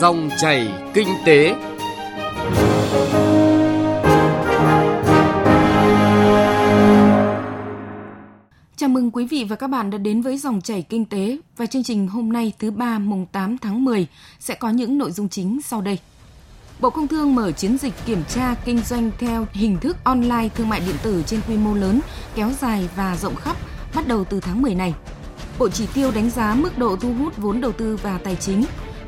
Dòng chảy kinh tế. Chào mừng quý vị và các bạn đã đến với dòng chảy kinh tế và chương trình hôm nay thứ ba mùng 8 tháng 10 sẽ có những nội dung chính sau đây. Bộ Công Thương mở chiến dịch kiểm tra kinh doanh theo hình thức online thương mại điện tử trên quy mô lớn, kéo dài và rộng khắp bắt đầu từ tháng 10 này. Bộ chỉ tiêu đánh giá mức độ thu hút vốn đầu tư và tài chính.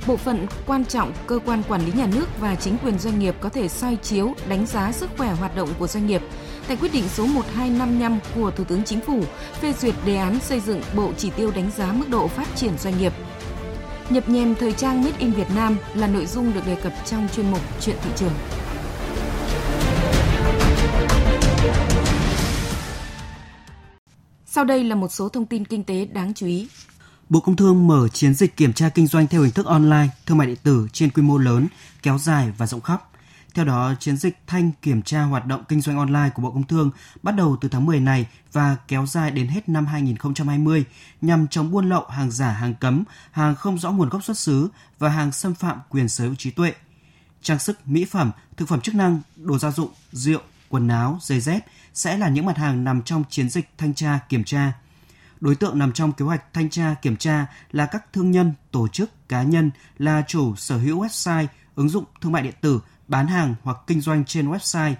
Bộ phận quan trọng, cơ quan quản lý nhà nước và chính quyền doanh nghiệp có thể soi chiếu, đánh giá sức khỏe hoạt động của doanh nghiệp. Tại quyết định số 1255 của Thủ tướng Chính phủ, phê duyệt đề án xây dựng bộ chỉ tiêu đánh giá mức độ phát triển doanh nghiệp. Nhập nhèm thời trang Made in Việt Nam là nội dung được đề cập trong chuyên mục Chuyện thị trường. Sau đây là một số thông tin kinh tế đáng chú ý. Bộ Công Thương mở chiến dịch kiểm tra kinh doanh theo hình thức online, thương mại điện tử trên quy mô lớn, kéo dài và rộng khắp. Theo đó, chiến dịch thanh kiểm tra hoạt động kinh doanh online của Bộ Công Thương bắt đầu từ tháng 10 này và kéo dài đến hết năm 2020 nhằm chống buôn lậu hàng giả, hàng cấm, hàng không rõ nguồn gốc xuất xứ và hàng xâm phạm quyền sở hữu trí tuệ. Trang sức, mỹ phẩm, thực phẩm chức năng, đồ gia dụng, rượu, quần áo, giày dép sẽ là những mặt hàng nằm trong chiến dịch thanh tra kiểm tra. Đối tượng nằm trong kế hoạch thanh tra kiểm tra là các thương nhân, tổ chức, cá nhân là chủ sở hữu website, ứng dụng thương mại điện tử bán hàng hoặc kinh doanh trên website,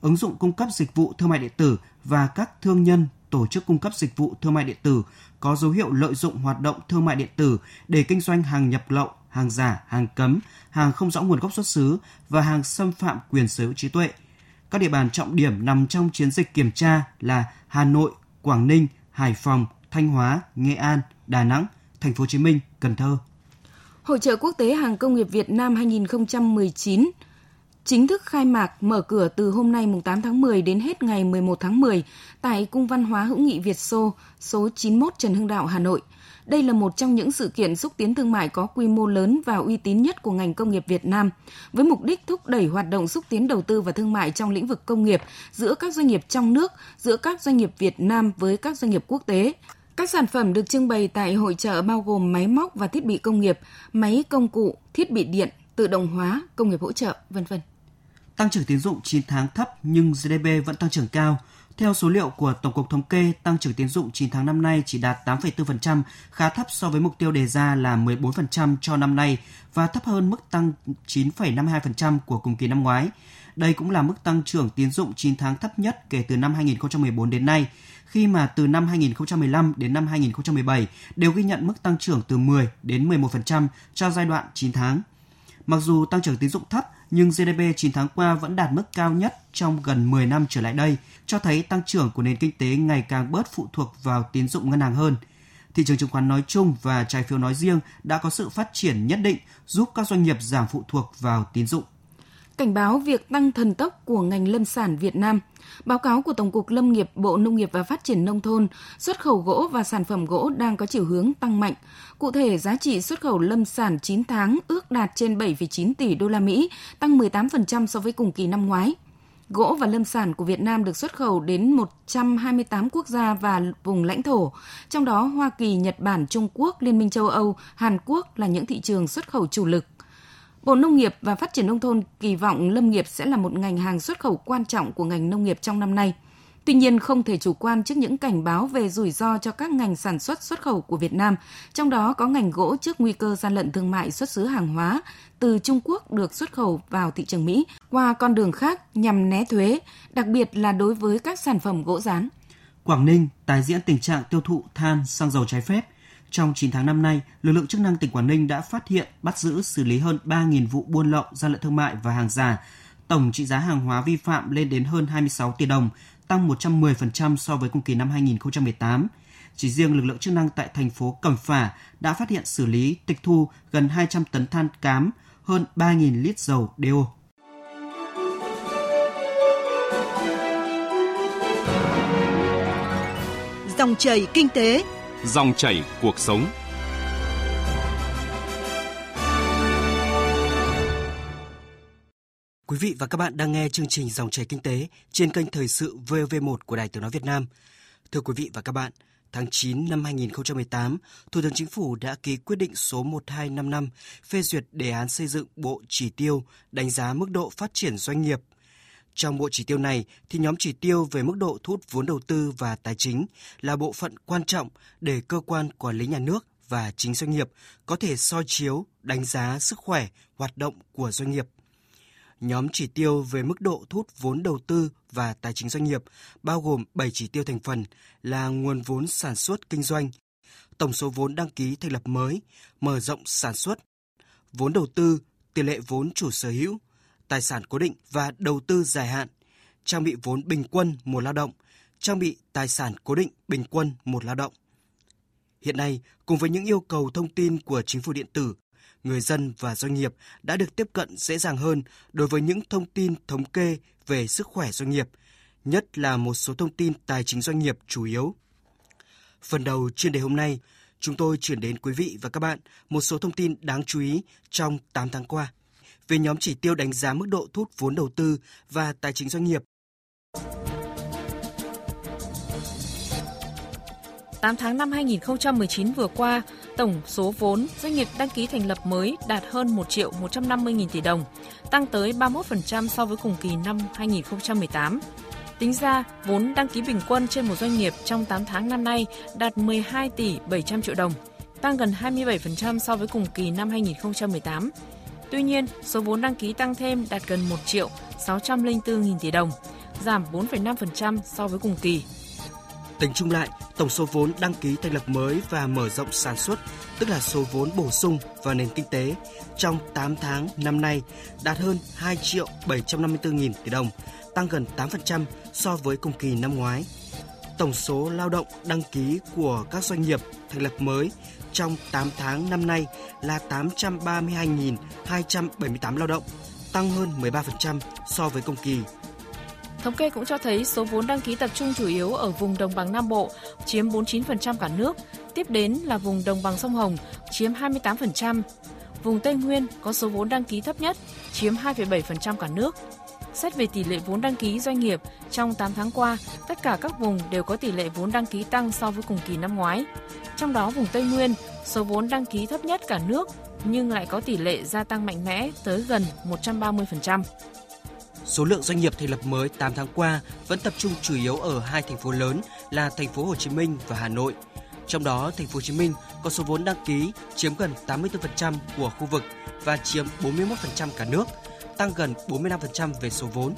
ứng dụng cung cấp dịch vụ thương mại điện tử và các thương nhân, tổ chức cung cấp dịch vụ thương mại điện tử có dấu hiệu lợi dụng hoạt động thương mại điện tử để kinh doanh hàng nhập lậu, hàng giả, hàng cấm, hàng không rõ nguồn gốc xuất xứ và hàng xâm phạm quyền sở hữu trí tuệ. Các địa bàn trọng điểm nằm trong chiến dịch kiểm tra là Hà Nội, Quảng Ninh, Hải Phòng, Thanh Hóa, Nghệ An, Đà Nẵng, Thành phố Hồ Chí Minh, Cần Thơ. Hội trợ quốc tế hàng công nghiệp Việt Nam 2019 chính thức khai mạc mở cửa từ hôm nay mùng 8 tháng 10 đến hết ngày 11 tháng 10 tại Cung văn hóa hữu nghị Việt Xô, số 91 Trần Hưng Đạo, Hà Nội. Đây là một trong những sự kiện xúc tiến thương mại có quy mô lớn và uy tín nhất của ngành công nghiệp Việt Nam, với mục đích thúc đẩy hoạt động xúc tiến đầu tư và thương mại trong lĩnh vực công nghiệp giữa các doanh nghiệp trong nước, giữa các doanh nghiệp Việt Nam với các doanh nghiệp quốc tế. Các sản phẩm được trưng bày tại hội trợ bao gồm máy móc và thiết bị công nghiệp, máy công cụ, thiết bị điện, tự động hóa, công nghiệp hỗ trợ, vân vân. Tăng trưởng tín dụng 9 tháng thấp nhưng GDP vẫn tăng trưởng cao. Theo số liệu của Tổng cục Thống kê, tăng trưởng tín dụng 9 tháng năm nay chỉ đạt 8,4%, khá thấp so với mục tiêu đề ra là 14% cho năm nay và thấp hơn mức tăng 9,52% của cùng kỳ năm ngoái. Đây cũng là mức tăng trưởng tín dụng 9 tháng thấp nhất kể từ năm 2014 đến nay, khi mà từ năm 2015 đến năm 2017 đều ghi nhận mức tăng trưởng từ 10 đến 11% cho giai đoạn 9 tháng. Mặc dù tăng trưởng tín dụng thấp, nhưng GDP 9 tháng qua vẫn đạt mức cao nhất trong gần 10 năm trở lại đây, cho thấy tăng trưởng của nền kinh tế ngày càng bớt phụ thuộc vào tín dụng ngân hàng hơn. Thị trường chứng khoán nói chung và trái phiếu nói riêng đã có sự phát triển nhất định giúp các doanh nghiệp giảm phụ thuộc vào tín dụng cảnh báo việc tăng thần tốc của ngành lâm sản Việt Nam. Báo cáo của Tổng cục Lâm nghiệp Bộ Nông nghiệp và Phát triển Nông thôn, xuất khẩu gỗ và sản phẩm gỗ đang có chiều hướng tăng mạnh. Cụ thể, giá trị xuất khẩu lâm sản 9 tháng ước đạt trên 7,9 tỷ đô la Mỹ, tăng 18% so với cùng kỳ năm ngoái. Gỗ và lâm sản của Việt Nam được xuất khẩu đến 128 quốc gia và vùng lãnh thổ, trong đó Hoa Kỳ, Nhật Bản, Trung Quốc, Liên minh châu Âu, Hàn Quốc là những thị trường xuất khẩu chủ lực. Bộ Nông nghiệp và Phát triển Nông thôn kỳ vọng lâm nghiệp sẽ là một ngành hàng xuất khẩu quan trọng của ngành nông nghiệp trong năm nay. Tuy nhiên, không thể chủ quan trước những cảnh báo về rủi ro cho các ngành sản xuất xuất khẩu của Việt Nam, trong đó có ngành gỗ trước nguy cơ gian lận thương mại xuất xứ hàng hóa từ Trung Quốc được xuất khẩu vào thị trường Mỹ qua con đường khác nhằm né thuế, đặc biệt là đối với các sản phẩm gỗ rán. Quảng Ninh tái diễn tình trạng tiêu thụ than, xăng dầu trái phép. Trong 9 tháng năm nay, lực lượng chức năng tỉnh Quảng Ninh đã phát hiện, bắt giữ, xử lý hơn 3.000 vụ buôn lậu, gian lận thương mại và hàng giả. Tổng trị giá hàng hóa vi phạm lên đến hơn 26 tỷ đồng, tăng 110% so với cùng kỳ năm 2018. Chỉ riêng lực lượng chức năng tại thành phố Cẩm Phả đã phát hiện xử lý tịch thu gần 200 tấn than cám, hơn 3.000 lít dầu đeo. Dòng chảy kinh tế, dòng chảy cuộc sống. Quý vị và các bạn đang nghe chương trình Dòng chảy kinh tế trên kênh thời sự VV1 của Đài Tiếng nói Việt Nam. Thưa quý vị và các bạn, tháng 9 năm 2018, Thủ tướng Chính phủ đã ký quyết định số 1255 phê duyệt đề án xây dựng bộ chỉ tiêu đánh giá mức độ phát triển doanh nghiệp. Trong bộ chỉ tiêu này thì nhóm chỉ tiêu về mức độ thu hút vốn đầu tư và tài chính là bộ phận quan trọng để cơ quan quản lý nhà nước và chính doanh nghiệp có thể soi chiếu, đánh giá sức khỏe, hoạt động của doanh nghiệp – Nhóm chỉ tiêu về mức độ thu hút vốn đầu tư và tài chính doanh nghiệp bao gồm 7 chỉ tiêu thành phần là nguồn vốn sản xuất kinh doanh, tổng số vốn đăng ký thành lập mới, mở rộng sản xuất, vốn đầu tư, tỷ lệ vốn chủ sở hữu, tài sản cố định và đầu tư dài hạn, trang bị vốn bình quân một lao động, trang bị tài sản cố định bình quân một lao động. Hiện nay, cùng với những yêu cầu thông tin của chính phủ điện tử người dân và doanh nghiệp đã được tiếp cận dễ dàng hơn đối với những thông tin thống kê về sức khỏe doanh nghiệp, nhất là một số thông tin tài chính doanh nghiệp chủ yếu. Phần đầu chuyên đề hôm nay, chúng tôi chuyển đến quý vị và các bạn một số thông tin đáng chú ý trong 8 tháng qua về nhóm chỉ tiêu đánh giá mức độ thu hút vốn đầu tư và tài chính doanh nghiệp 8 tháng năm 2019 vừa qua, tổng số vốn doanh nghiệp đăng ký thành lập mới đạt hơn 1 triệu 150 nghìn tỷ đồng, tăng tới 31% so với cùng kỳ năm 2018. Tính ra, vốn đăng ký bình quân trên một doanh nghiệp trong 8 tháng năm nay đạt 12 tỷ 700 triệu đồng, tăng gần 27% so với cùng kỳ năm 2018. Tuy nhiên, số vốn đăng ký tăng thêm đạt gần 1 triệu 604 nghìn tỷ đồng, giảm 4,5% so với cùng kỳ. Tính chung lại, tổng số vốn đăng ký thành lập mới và mở rộng sản xuất, tức là số vốn bổ sung vào nền kinh tế trong 8 tháng năm nay đạt hơn 2 triệu 754 nghìn tỷ đồng, tăng gần 8% so với cùng kỳ năm ngoái. Tổng số lao động đăng ký của các doanh nghiệp thành lập mới trong 8 tháng năm nay là 832.278 lao động, tăng hơn 13% so với cùng kỳ Thống kê cũng cho thấy số vốn đăng ký tập trung chủ yếu ở vùng đồng bằng Nam Bộ, chiếm 49% cả nước, tiếp đến là vùng đồng bằng sông Hồng, chiếm 28%. Vùng Tây Nguyên có số vốn đăng ký thấp nhất, chiếm 2,7% cả nước. Xét về tỷ lệ vốn đăng ký doanh nghiệp, trong 8 tháng qua, tất cả các vùng đều có tỷ lệ vốn đăng ký tăng so với cùng kỳ năm ngoái. Trong đó vùng Tây Nguyên, số vốn đăng ký thấp nhất cả nước nhưng lại có tỷ lệ gia tăng mạnh mẽ tới gần 130%. Số lượng doanh nghiệp thành lập mới 8 tháng qua vẫn tập trung chủ yếu ở hai thành phố lớn là thành phố Hồ Chí Minh và Hà Nội. Trong đó, thành phố Hồ Chí Minh có số vốn đăng ký chiếm gần 84% của khu vực và chiếm 41% cả nước, tăng gần 45% về số vốn.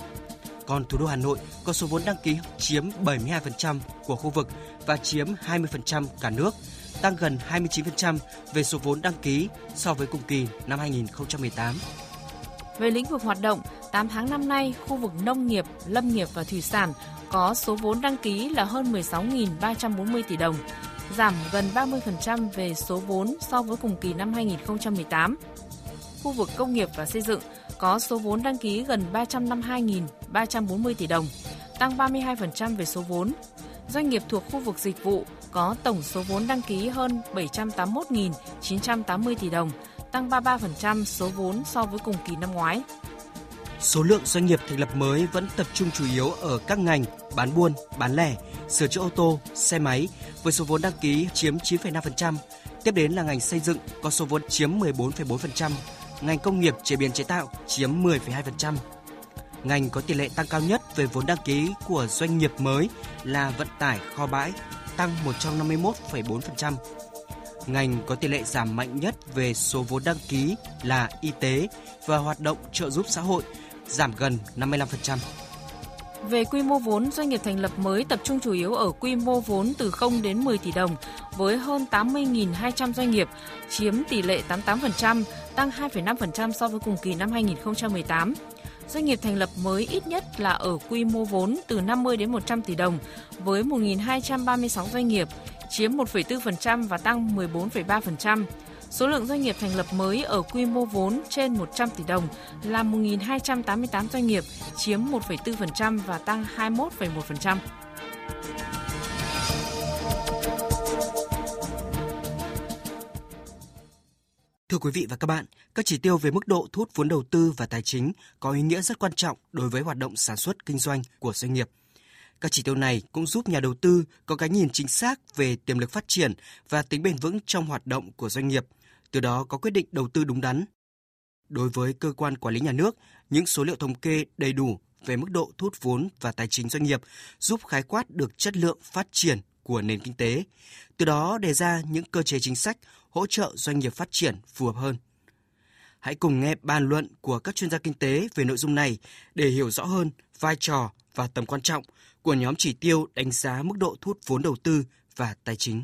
Còn thủ đô Hà Nội có số vốn đăng ký chiếm 72% của khu vực và chiếm 20% cả nước, tăng gần 29% về số vốn đăng ký so với cùng kỳ năm 2018. Về lĩnh vực hoạt động, 8 tháng năm nay, khu vực nông nghiệp, lâm nghiệp và thủy sản có số vốn đăng ký là hơn 16.340 tỷ đồng, giảm gần 30% về số vốn so với cùng kỳ năm 2018. Khu vực công nghiệp và xây dựng có số vốn đăng ký gần 352.340 tỷ đồng, tăng 32% về số vốn. Doanh nghiệp thuộc khu vực dịch vụ có tổng số vốn đăng ký hơn 781.980 tỷ đồng, tăng 33% số vốn so với cùng kỳ năm ngoái. Số lượng doanh nghiệp thành lập mới vẫn tập trung chủ yếu ở các ngành bán buôn, bán lẻ, sửa chữa ô tô, xe máy với số vốn đăng ký chiếm 9,5%. Tiếp đến là ngành xây dựng có số vốn chiếm 14,4%, ngành công nghiệp chế biến chế tạo chiếm 10,2%. Ngành có tỷ lệ tăng cao nhất về vốn đăng ký của doanh nghiệp mới là vận tải kho bãi, tăng 151,4%. Ngành có tỷ lệ giảm mạnh nhất về số vốn đăng ký là y tế và hoạt động trợ giúp xã hội, giảm gần 55%. Về quy mô vốn, doanh nghiệp thành lập mới tập trung chủ yếu ở quy mô vốn từ 0 đến 10 tỷ đồng với hơn 80.200 doanh nghiệp, chiếm tỷ lệ 88%, tăng 2,5% so với cùng kỳ năm 2018. Doanh nghiệp thành lập mới ít nhất là ở quy mô vốn từ 50 đến 100 tỷ đồng với 1.236 doanh nghiệp, chiếm 1,4% và tăng 14,3%. Số lượng doanh nghiệp thành lập mới ở quy mô vốn trên 100 tỷ đồng là 1.288 doanh nghiệp, chiếm 1,4% và tăng 21,1%. Thưa quý vị và các bạn, các chỉ tiêu về mức độ thu hút vốn đầu tư và tài chính có ý nghĩa rất quan trọng đối với hoạt động sản xuất kinh doanh của doanh nghiệp. Các chỉ tiêu này cũng giúp nhà đầu tư có cái nhìn chính xác về tiềm lực phát triển và tính bền vững trong hoạt động của doanh nghiệp, từ đó có quyết định đầu tư đúng đắn. Đối với cơ quan quản lý nhà nước, những số liệu thống kê đầy đủ về mức độ thu hút vốn và tài chính doanh nghiệp giúp khái quát được chất lượng phát triển của nền kinh tế, từ đó đề ra những cơ chế chính sách hỗ trợ doanh nghiệp phát triển phù hợp hơn. Hãy cùng nghe bàn luận của các chuyên gia kinh tế về nội dung này để hiểu rõ hơn vai trò và tầm quan trọng của nhóm chỉ tiêu đánh giá mức độ thu hút vốn đầu tư và tài chính.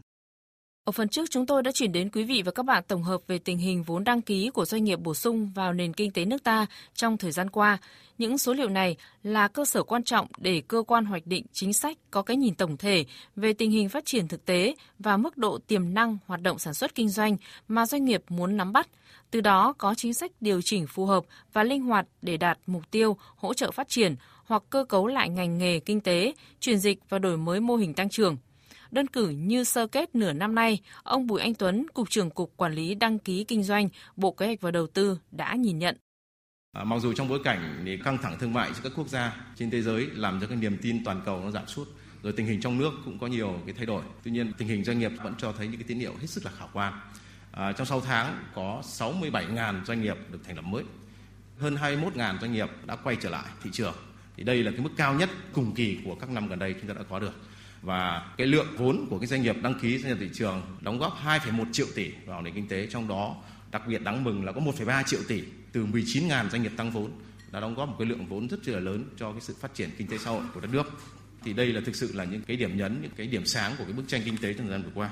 Ở phần trước chúng tôi đã chuyển đến quý vị và các bạn tổng hợp về tình hình vốn đăng ký của doanh nghiệp bổ sung vào nền kinh tế nước ta trong thời gian qua. Những số liệu này là cơ sở quan trọng để cơ quan hoạch định chính sách có cái nhìn tổng thể về tình hình phát triển thực tế và mức độ tiềm năng hoạt động sản xuất kinh doanh mà doanh nghiệp muốn nắm bắt, từ đó có chính sách điều chỉnh phù hợp và linh hoạt để đạt mục tiêu hỗ trợ phát triển hoặc cơ cấu lại ngành nghề kinh tế, chuyển dịch và đổi mới mô hình tăng trưởng. Đơn cử như sơ kết nửa năm nay, ông Bùi Anh Tuấn, Cục trưởng Cục Quản lý Đăng ký Kinh doanh, Bộ Kế hoạch và Đầu tư đã nhìn nhận. À, mặc dù trong bối cảnh thì căng thẳng thương mại giữa các quốc gia trên thế giới làm cho cái niềm tin toàn cầu nó giảm sút, rồi tình hình trong nước cũng có nhiều cái thay đổi. Tuy nhiên tình hình doanh nghiệp vẫn cho thấy những cái tín hiệu hết sức là khả quan. À, trong 6 tháng có 67.000 doanh nghiệp được thành lập mới, hơn 21.000 doanh nghiệp đã quay trở lại thị trường. Thì đây là cái mức cao nhất cùng kỳ của các năm gần đây chúng ta đã có được và cái lượng vốn của cái doanh nghiệp đăng ký gia nhập thị trường đóng góp 2,1 triệu tỷ vào nền kinh tế. Trong đó đặc biệt đáng mừng là có 1,3 triệu tỷ từ 19.000 doanh nghiệp tăng vốn đã đóng góp một cái lượng vốn rất là lớn cho cái sự phát triển kinh tế xã hội của đất nước. Thì đây là thực sự là những cái điểm nhấn những cái điểm sáng của cái bức tranh kinh tế trong thời gian vừa qua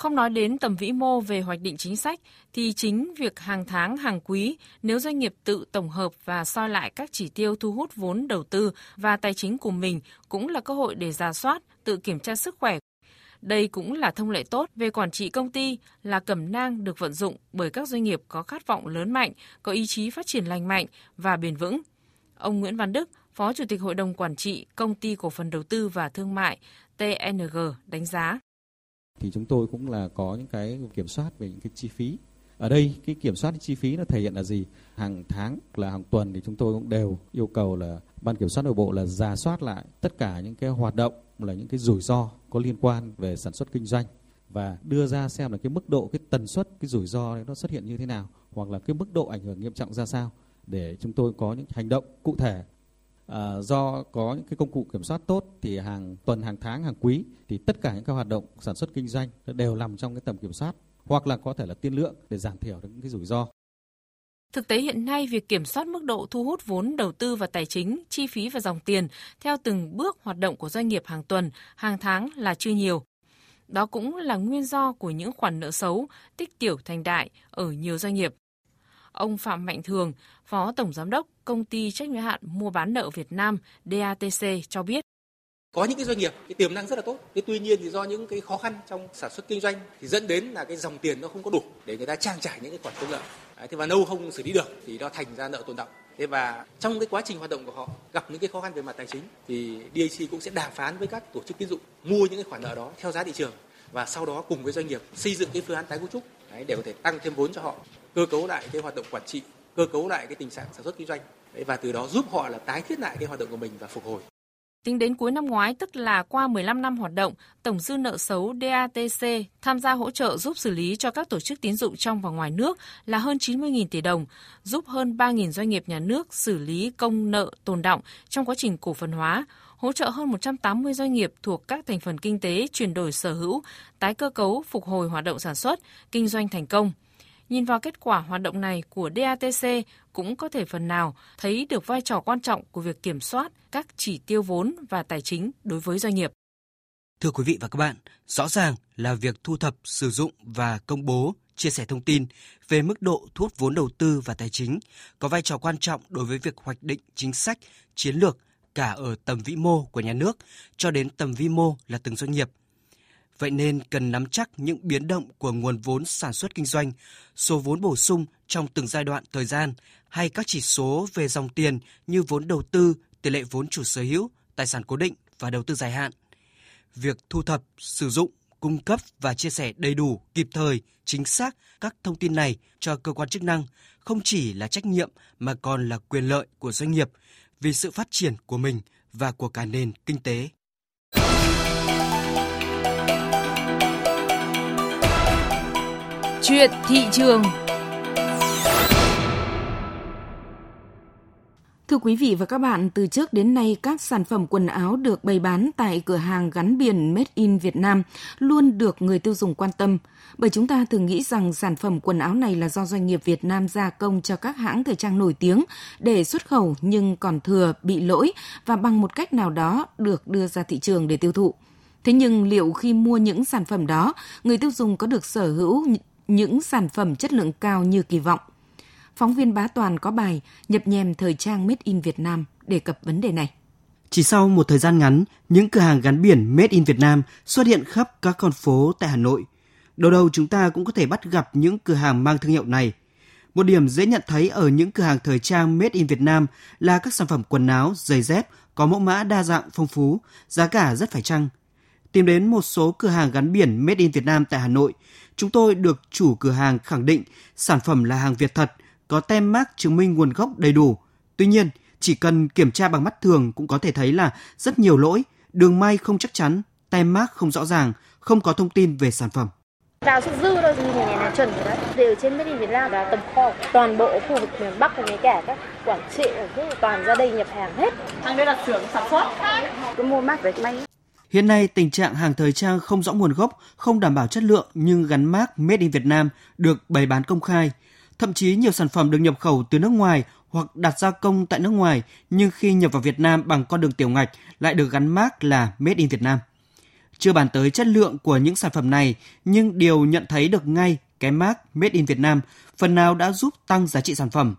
không nói đến tầm vĩ mô về hoạch định chính sách thì chính việc hàng tháng hàng quý nếu doanh nghiệp tự tổng hợp và soi lại các chỉ tiêu thu hút vốn đầu tư và tài chính của mình cũng là cơ hội để giả soát, tự kiểm tra sức khỏe. Đây cũng là thông lệ tốt về quản trị công ty là cẩm nang được vận dụng bởi các doanh nghiệp có khát vọng lớn mạnh, có ý chí phát triển lành mạnh và bền vững. Ông Nguyễn Văn Đức, Phó Chủ tịch Hội đồng Quản trị Công ty Cổ phần Đầu tư và Thương mại TNG đánh giá thì chúng tôi cũng là có những cái kiểm soát về những cái chi phí. Ở đây, cái kiểm soát chi phí nó thể hiện là gì? Hàng tháng, là hàng tuần thì chúng tôi cũng đều yêu cầu là ban kiểm soát nội bộ là giả soát lại tất cả những cái hoạt động, là những cái rủi ro có liên quan về sản xuất kinh doanh và đưa ra xem là cái mức độ, cái tần suất, cái rủi ro nó xuất hiện như thế nào hoặc là cái mức độ ảnh hưởng nghiêm trọng ra sao để chúng tôi có những hành động cụ thể À, do có những cái công cụ kiểm soát tốt thì hàng tuần, hàng tháng, hàng quý thì tất cả những cái hoạt động sản xuất kinh doanh đều nằm trong cái tầm kiểm soát hoặc là có thể là tiên lượng để giảm thiểu được những cái rủi ro. Thực tế hiện nay, việc kiểm soát mức độ thu hút vốn đầu tư và tài chính, chi phí và dòng tiền theo từng bước hoạt động của doanh nghiệp hàng tuần, hàng tháng là chưa nhiều. Đó cũng là nguyên do của những khoản nợ xấu, tích tiểu thành đại ở nhiều doanh nghiệp. Ông Phạm Mạnh Thường, Phó Tổng Giám đốc Công ty trách nhiệm hạn mua bán nợ Việt Nam DATC cho biết. Có những cái doanh nghiệp cái tiềm năng rất là tốt. Thế tuy nhiên thì do những cái khó khăn trong sản xuất kinh doanh thì dẫn đến là cái dòng tiền nó không có đủ để người ta trang trải những cái khoản công nợ. Thế và lâu không xử lý được thì nó thành ra nợ tồn động. Thế và trong cái quá trình hoạt động của họ gặp những cái khó khăn về mặt tài chính thì DAC cũng sẽ đàm phán với các tổ chức tín dụng mua những cái khoản nợ đó theo giá thị trường và sau đó cùng với doanh nghiệp xây dựng cái phương án tái cấu trúc để có thể tăng thêm vốn cho họ cơ cấu lại cái hoạt động quản trị cơ cấu lại cái tình trạng sản xuất kinh doanh và từ đó giúp họ là tái thiết lại cái hoạt động của mình và phục hồi Tính đến cuối năm ngoái, tức là qua 15 năm hoạt động, tổng dư nợ xấu DATC tham gia hỗ trợ giúp xử lý cho các tổ chức tín dụng trong và ngoài nước là hơn 90.000 tỷ đồng, giúp hơn 3.000 doanh nghiệp nhà nước xử lý công nợ tồn động trong quá trình cổ phần hóa, hỗ trợ hơn 180 doanh nghiệp thuộc các thành phần kinh tế chuyển đổi sở hữu, tái cơ cấu, phục hồi hoạt động sản xuất, kinh doanh thành công. Nhìn vào kết quả hoạt động này của DATC cũng có thể phần nào thấy được vai trò quan trọng của việc kiểm soát các chỉ tiêu vốn và tài chính đối với doanh nghiệp. Thưa quý vị và các bạn, rõ ràng là việc thu thập, sử dụng và công bố, chia sẻ thông tin về mức độ thu hút vốn đầu tư và tài chính có vai trò quan trọng đối với việc hoạch định chính sách, chiến lược cả ở tầm vĩ mô của nhà nước cho đến tầm vi mô là từng doanh nghiệp. Vậy nên cần nắm chắc những biến động của nguồn vốn sản xuất kinh doanh, số vốn bổ sung trong từng giai đoạn thời gian hay các chỉ số về dòng tiền như vốn đầu tư, tỷ lệ vốn chủ sở hữu, tài sản cố định và đầu tư dài hạn. Việc thu thập, sử dụng, cung cấp và chia sẻ đầy đủ, kịp thời, chính xác các thông tin này cho cơ quan chức năng không chỉ là trách nhiệm mà còn là quyền lợi của doanh nghiệp vì sự phát triển của mình và của cả nền kinh tế. Chuyện thị trường Thưa quý vị và các bạn, từ trước đến nay các sản phẩm quần áo được bày bán tại cửa hàng gắn biển Made in Việt Nam luôn được người tiêu dùng quan tâm, bởi chúng ta thường nghĩ rằng sản phẩm quần áo này là do doanh nghiệp Việt Nam gia công cho các hãng thời trang nổi tiếng để xuất khẩu nhưng còn thừa bị lỗi và bằng một cách nào đó được đưa ra thị trường để tiêu thụ. Thế nhưng liệu khi mua những sản phẩm đó, người tiêu dùng có được sở hữu những sản phẩm chất lượng cao như kỳ vọng? Phóng viên Bá Toàn có bài nhập nhèm thời trang Made in Việt Nam đề cập vấn đề này. Chỉ sau một thời gian ngắn, những cửa hàng gắn biển Made in Việt Nam xuất hiện khắp các con phố tại Hà Nội. Đầu đầu chúng ta cũng có thể bắt gặp những cửa hàng mang thương hiệu này. Một điểm dễ nhận thấy ở những cửa hàng thời trang Made in Việt Nam là các sản phẩm quần áo, giày dép có mẫu mã đa dạng phong phú, giá cả rất phải chăng. Tìm đến một số cửa hàng gắn biển Made in Việt Nam tại Hà Nội, chúng tôi được chủ cửa hàng khẳng định sản phẩm là hàng Việt thật – có tem mác chứng minh nguồn gốc đầy đủ. Tuy nhiên, chỉ cần kiểm tra bằng mắt thường cũng có thể thấy là rất nhiều lỗi, đường may không chắc chắn, tem mác không rõ ràng, không có thông tin về sản phẩm. Vào xuất dư đâu gì thì ngày nào chuẩn rồi đấy. Đều trên Made in Việt Nam là tầm kho toàn bộ khu vực miền Bắc với cả các Quảng Trị ở toàn ra đây nhập hàng hết. Hàng đây là xưởng sản xuất. Cứ mua mác về may. Hiện nay, tình trạng hàng thời trang không rõ nguồn gốc, không đảm bảo chất lượng nhưng gắn mác Made in Việt Nam được bày bán công khai. Thậm chí nhiều sản phẩm được nhập khẩu từ nước ngoài hoặc đặt gia công tại nước ngoài nhưng khi nhập vào Việt Nam bằng con đường tiểu ngạch lại được gắn mác là Made in Việt Nam. Chưa bàn tới chất lượng của những sản phẩm này, nhưng điều nhận thấy được ngay cái mác Made in Việt Nam phần nào đã giúp tăng giá trị sản phẩm.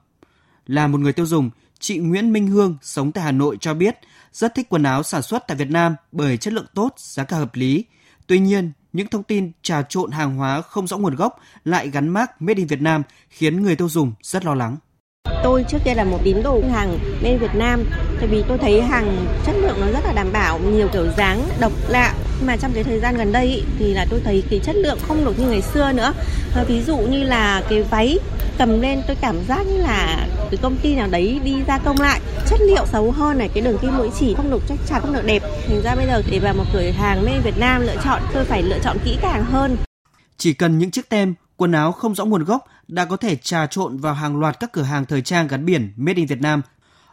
Là một người tiêu dùng, chị Nguyễn Minh Hương sống tại Hà Nội cho biết rất thích quần áo sản xuất tại Việt Nam bởi chất lượng tốt, giá cả hợp lý. Tuy nhiên, những thông tin trà trộn hàng hóa không rõ nguồn gốc lại gắn mác Made in Việt Nam khiến người tiêu dùng rất lo lắng. Tôi trước kia là một tín đồ hàng bên Việt Nam tại vì tôi thấy hàng chất lượng nó rất là đảm bảo, nhiều kiểu dáng độc lạ. Mà trong cái thời gian gần đây ý, thì là tôi thấy cái chất lượng không được như ngày xưa nữa. À, ví dụ như là cái váy cầm lên tôi cảm giác như là cái công ty nào đấy đi gia công lại chất liệu xấu hơn này cái đường kim mũi chỉ không được chắc chắn không được đẹp thành ra bây giờ để vào một cửa hàng made Việt Nam lựa chọn tôi phải lựa chọn kỹ càng hơn chỉ cần những chiếc tem quần áo không rõ nguồn gốc đã có thể trà trộn vào hàng loạt các cửa hàng thời trang gắn biển Made in Việt Nam.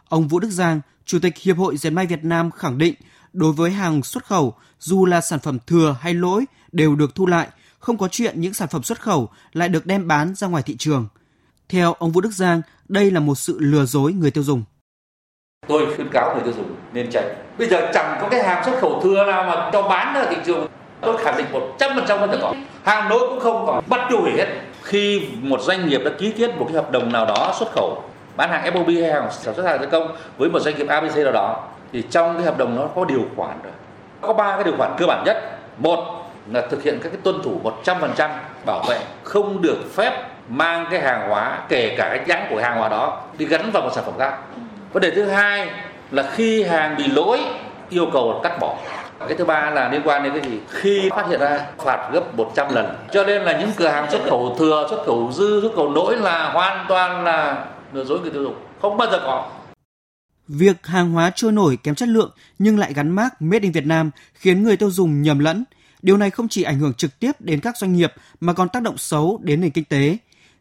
Ông Vũ Đức Giang, Chủ tịch Hiệp hội Dệt may Việt Nam khẳng định đối với hàng xuất khẩu, dù là sản phẩm thừa hay lỗi đều được thu lại, không có chuyện những sản phẩm xuất khẩu lại được đem bán ra ngoài thị trường. Theo ông Vũ Đức Giang, đây là một sự lừa dối người tiêu dùng. Tôi khuyến cáo người tiêu dùng nên tránh. Bây giờ chẳng có cái hàng xuất khẩu thừa nào mà cho bán ra thị trường. Tôi khẳng định 100% là có. Hàng lỗi cũng không có, bắt tiêu hủy hết. Khi một doanh nghiệp đã ký kết một cái hợp đồng nào đó xuất khẩu bán hàng FOB hay hàng sản xuất hàng gia công với một doanh nghiệp ABC nào đó, thì trong cái hợp đồng nó có điều khoản rồi. Có ba cái điều khoản cơ bản nhất. Một là thực hiện các cái tuân thủ 100% bảo vệ không được phép mang cái hàng hóa, kể cả cái nhãn của hàng hóa đó, đi gắn vào một sản phẩm khác vấn đề thứ hai là khi hàng bị lỗi, yêu cầu cắt bỏ cái thứ ba là liên quan đến cái gì khi phát hiện ra phạt gấp 100 lần cho nên là những cửa hàng xuất khẩu thừa, xuất khẩu dư, xuất khẩu nỗi là hoàn toàn là lừa dối người tiêu dùng không bao giờ có Việc hàng hóa trôi nổi kém chất lượng nhưng lại gắn mác Made in Việt Nam khiến người tiêu dùng nhầm lẫn. Điều này không chỉ ảnh hưởng trực tiếp đến các doanh nghiệp mà còn tác động xấu đến nền kinh tế.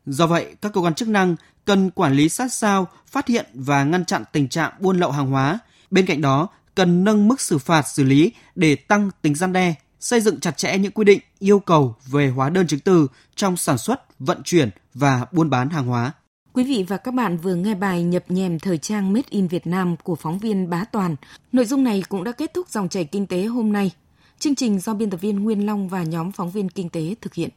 Do vậy, các cơ quan chức năng cần quản lý sát sao, phát hiện và ngăn chặn tình trạng buôn lậu hàng hóa. Bên cạnh đó, cần nâng mức xử phạt xử lý để tăng tính gian đe, xây dựng chặt chẽ những quy định yêu cầu về hóa đơn chứng từ trong sản xuất, vận chuyển và buôn bán hàng hóa. Quý vị và các bạn vừa nghe bài nhập nhèm thời trang Made in Việt Nam của phóng viên Bá Toàn. Nội dung này cũng đã kết thúc dòng chảy kinh tế hôm nay. Chương trình do biên tập viên Nguyên Long và nhóm phóng viên kinh tế thực hiện.